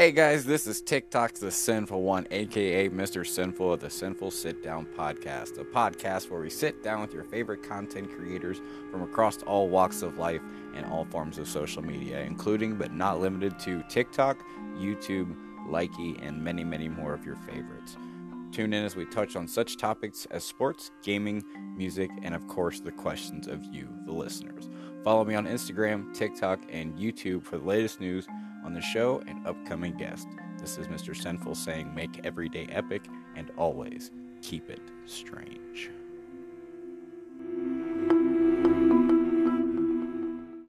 Hey guys, this is TikTok's The Sinful One, aka Mr. Sinful of the Sinnful Sit Down Podcast, a podcast where we sit down with your favorite content creators from across all walks of life and all forms of social media, including but not limited to TikTok, YouTube, Likee, and many, many more of your favorites. Tune in as we touch on such topics as sports, gaming, music, and of course the questions of you, the listeners. Follow me on Instagram, TikTok, and YouTube for the latest news on the show and upcoming guests. This is Mr. Sinful saying, make every day epic and always keep it strange.